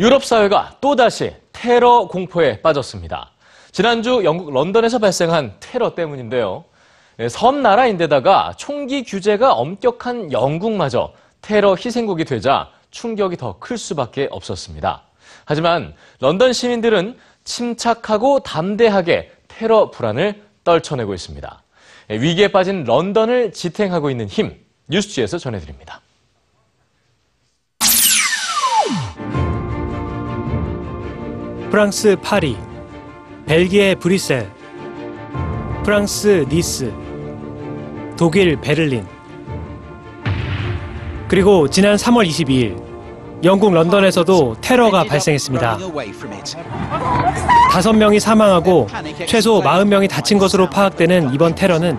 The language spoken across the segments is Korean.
유럽 사회가 또다시 테러 공포에 빠졌습니다. 지난주 영국 런던에서 발생한 테러 때문인데요. 예, 섬나라인데다가 총기 규제가 엄격한 영국마저 테러 희생국이 되자 충격이 더 클 수밖에 없었습니다. 하지만 런던 시민들은 침착하고 담대하게 테러 불안을 떨쳐내고 있습니다. 예, 위기에 빠진 런던을 지탱하고 있는 힘, 뉴스지에서 전해드립니다. 프랑스 파리, 벨기에 브뤼셀, 프랑스 니스, 독일 베를린, 그리고 지난 3월 22일 영국 런던에서도 테러가 발생했습니다. 다섯 명이 사망하고 최소 40명이 다친 것으로 파악되는 이번 테러는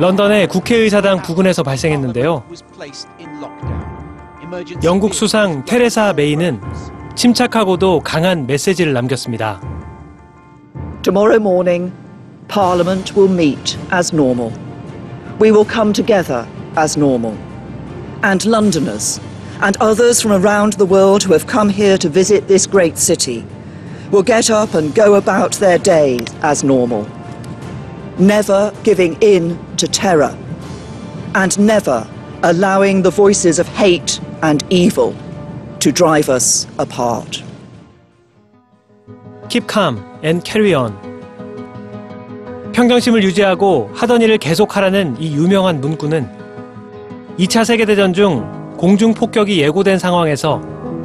런던의 국회의사당 부근에서 발생했는데요. 영국 수상 테레사 메이는 침착하고도 강한 메시지를 남겼습니다. Tomorrow morning, Parliament will meet as normal. We will come together as normal. And Londoners and others from around the world who have come here to visit this great city will get up and go about their days as normal. Never giving in to terror and never allowing the voices of hate and evil to drive us apart. Keep calm and carry on. 평정심을 유지하고 하던 일을 계속하라는 이 유명한 문구는 2차 세계대전 중 공중 폭격이 예고된 상황에서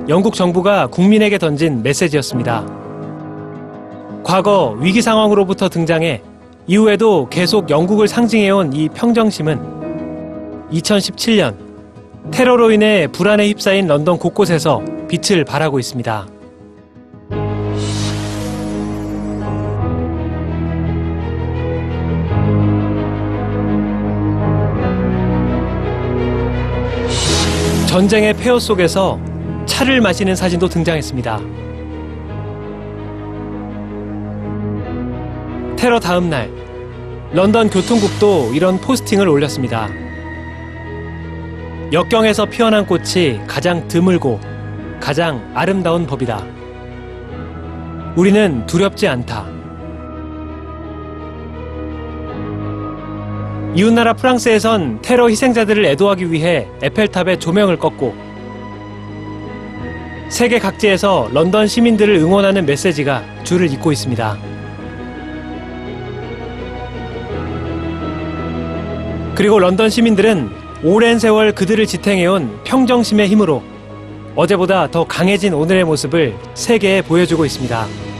영국 정부가 국민에게 던진 메시지였습니다. 과거 위기 상황으로부터 등장해 이후에도 계속 영국을 상징해온 이 평정심은 2017년 테러로 인해 불안에 휩싸인 런던 곳곳에서 빛을 발하고 있습니다. 전쟁의 폐허 속에서 차를 마시는 사진도 등장했습니다. 테러 다음 날 런던 교통국도 이런 포스팅을 올렸습니다. 역경에서 피어난 꽃이 가장 드물고 가장 아름다운 법이다. 우리는 두렵지 않다. 이웃나라 프랑스에선 테러 희생자들을 애도하기 위해 에펠탑에 조명을 껐고 세계 각지에서 런던 시민들을 응원하는 메시지가 줄을 잇고 있습니다. 그리고 런던 시민들은 오랜 세월 그들을 지탱해온 평정심의 힘으로 어제보다 더 강해진 오늘의 모습을 세계에 보여주고 있습니다.